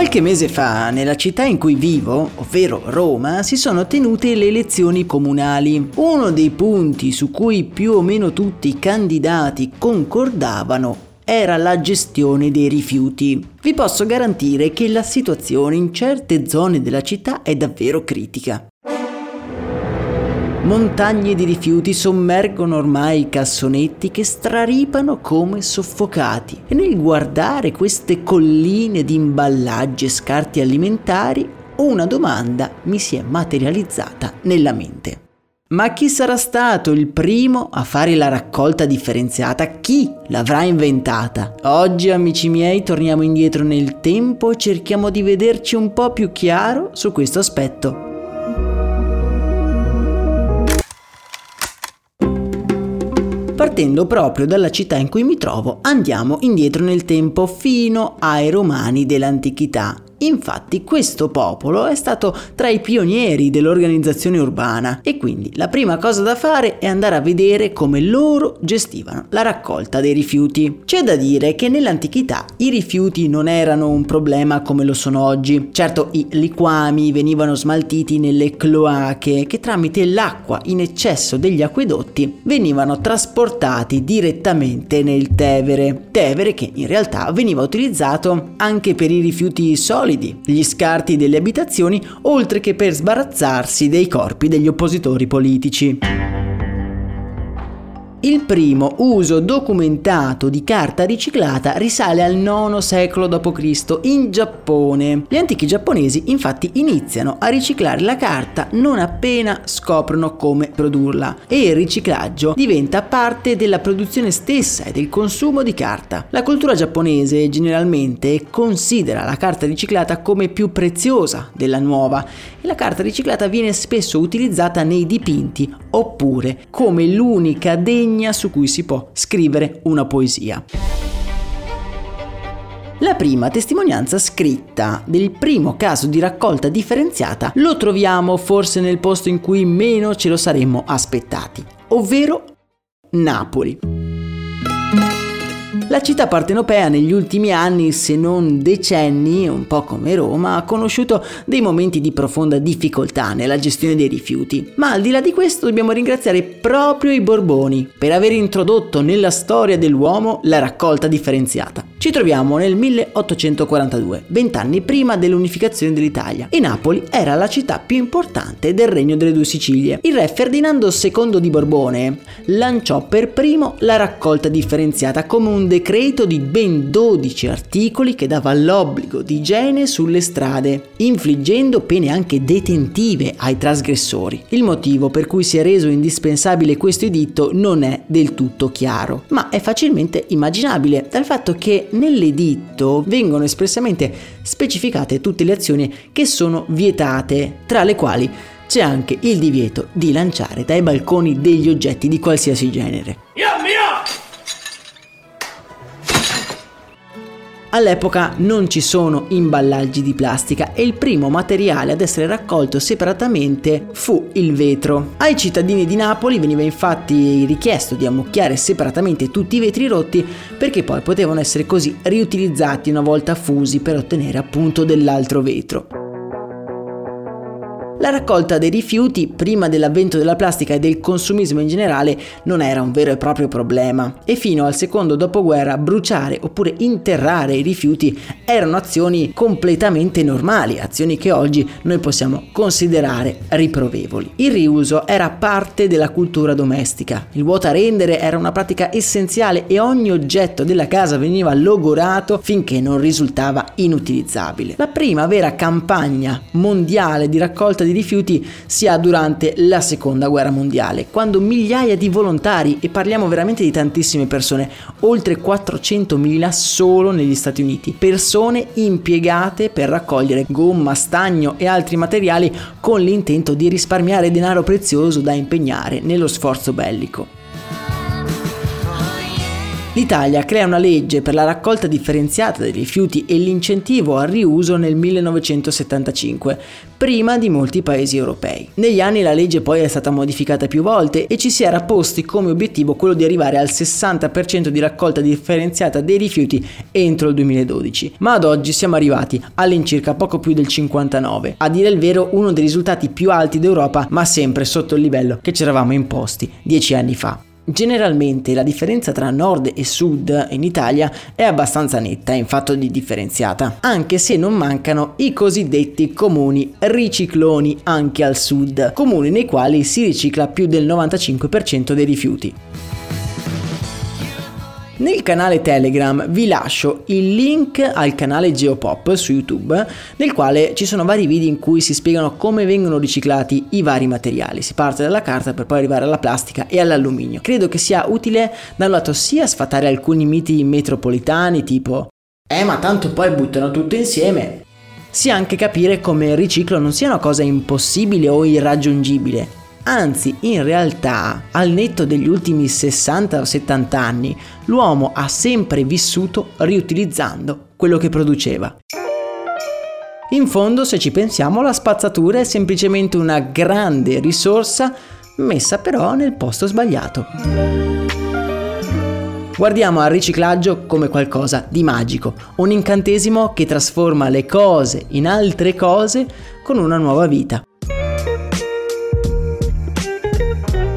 Qualche mese fa, nella città in cui vivo, ovvero Roma, si sono tenute le elezioni comunali. Uno dei punti su cui più o meno tutti i candidati concordavano era la gestione dei rifiuti. Vi posso garantire che la situazione in certe zone della città è davvero critica. Montagne di rifiuti sommergono ormai i cassonetti che straripano come soffocati e nel guardare queste colline di imballaggi e scarti alimentari una domanda mi si è materializzata nella mente. Ma chi sarà stato il primo a fare la raccolta differenziata? Chi l'avrà inventata? Oggi, amici miei, torniamo indietro nel tempo e cerchiamo di vederci un po' più chiaro su questo aspetto. Partendo proprio dalla città in cui mi trovo, andiamo indietro nel tempo fino ai Romani dell'antichità Infatti questo popolo è stato tra i pionieri dell'organizzazione urbana e quindi la prima cosa da fare è andare a vedere come loro gestivano la raccolta dei rifiuti. C'è da dire che nell'antichità i rifiuti non erano un problema come lo sono oggi. Certo i liquami venivano smaltiti nelle cloache che tramite l'acqua in eccesso degli acquedotti venivano trasportati direttamente nel Tevere. Tevere che in realtà veniva utilizzato anche per i rifiuti solidi solidi, gli scarti delle abitazioni, oltre che per sbarazzarsi dei corpi degli oppositori politici. Il primo uso documentato di carta riciclata risale al IX secolo d.C. in Giappone. Gli antichi giapponesi infatti iniziano a riciclare la carta non appena scoprono come produrla e il riciclaggio diventa parte della produzione stessa e del consumo di carta. La cultura giapponese generalmente considera la carta riciclata come più preziosa della nuova e la carta riciclata viene spesso utilizzata nei dipinti oppure come l'unica degna su cui si può scrivere una poesia. La prima testimonianza scritta del primo caso di raccolta differenziata lo troviamo forse nel posto in cui meno ce lo saremmo aspettati, ovvero Napoli. La città partenopea negli ultimi anni, se non decenni, un po' come Roma, ha conosciuto dei momenti di profonda difficoltà nella gestione dei rifiuti. Ma al di là di questo dobbiamo ringraziare proprio i Borboni per aver introdotto nella storia dell'uomo la raccolta differenziata. Ci troviamo nel 1842, vent'anni prima dell'unificazione dell'Italia, e Napoli era la città più importante del Regno delle Due Sicilie. Il re Ferdinando II di Borbone lanciò per primo la raccolta differenziata come un decreto di ben 12 articoli che dava l'obbligo di igiene sulle strade, infliggendo pene anche detentive ai trasgressori. Il motivo per cui si è reso indispensabile questo editto non è del tutto chiaro, ma è facilmente immaginabile dal fatto che nell'editto vengono espressamente specificate tutte le azioni che sono vietate, tra le quali c'è anche il divieto di lanciare dai balconi degli oggetti di qualsiasi genere. All'epoca non ci sono imballaggi di plastica e il primo materiale ad essere raccolto separatamente fu il vetro. Ai cittadini di Napoli veniva infatti richiesto di ammucchiare separatamente tutti i vetri rotti perché poi potevano essere così riutilizzati una volta fusi per ottenere appunto dell'altro vetro. La raccolta dei rifiuti prima dell'avvento della plastica e del consumismo in generale non era un vero e proprio problema e fino al secondo dopoguerra bruciare oppure interrare i rifiuti erano azioni completamente normali, azioni che oggi noi possiamo considerare riprovevoli. Il riuso era parte della cultura domestica, il vuota rendere era una pratica essenziale e ogni oggetto della casa veniva logorato finché non risultava inutilizzabile. La prima vera campagna mondiale di raccolta di di rifiuti si ha durante la seconda guerra mondiale, quando migliaia di volontari, e parliamo veramente di tantissime persone, oltre 400.000 solo negli Stati Uniti, persone impiegate per raccogliere gomma, stagno e altri materiali con l'intento di risparmiare denaro prezioso da impegnare nello sforzo bellico. L'Italia crea una legge per la raccolta differenziata dei rifiuti e l'incentivo al riuso nel 1975, prima di molti paesi europei. Negli anni la legge poi è stata modificata più volte e ci si era posti come obiettivo quello di arrivare al 60% di raccolta differenziata dei rifiuti entro il 2012, ma ad oggi siamo arrivati all'incirca poco più del 59%, a dire il vero uno dei risultati più alti d'Europa, ma sempre sotto il livello che ci eravamo imposti dieci anni fa. Generalmente la differenza tra nord e sud in Italia è abbastanza netta in fatto di differenziata, anche se non mancano i cosiddetti comuni ricicloni anche al sud, comuni nei quali si ricicla più del 95% dei rifiuti. Nel canale Telegram vi lascio il link al canale Geopop su YouTube, nel quale ci sono vari video in cui si spiegano come vengono riciclati i vari materiali. Si parte dalla carta per poi arrivare alla plastica e all'alluminio. Credo che sia utile da un lato sia sfatare alcuni miti metropolitani tipo eh ma tanto poi buttano tutto insieme, sia anche capire come il riciclo non sia una cosa impossibile o irraggiungibile, Anzi, in realtà, al netto degli ultimi 60 o 70 anni, l'uomo ha sempre vissuto riutilizzando quello che produceva. In fondo, se ci pensiamo, la spazzatura è semplicemente una grande risorsa messa però nel posto sbagliato. Guardiamo al riciclaggio come qualcosa di magico, un incantesimo che trasforma le cose in altre cose con una nuova vita.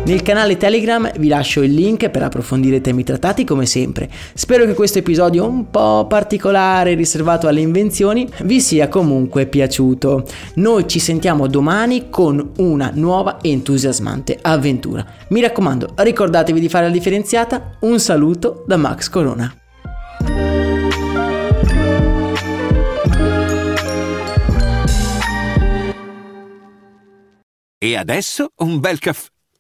Nel canale Telegram vi lascio il link per approfondire temi trattati come sempre. Spero che questo episodio un po' particolare riservato alle invenzioni vi sia comunque piaciuto. Noi ci sentiamo domani con una nuova entusiasmante avventura. Mi raccomando, ricordatevi di fare la differenziata. Un saluto da Max Corona. E adesso un bel caffè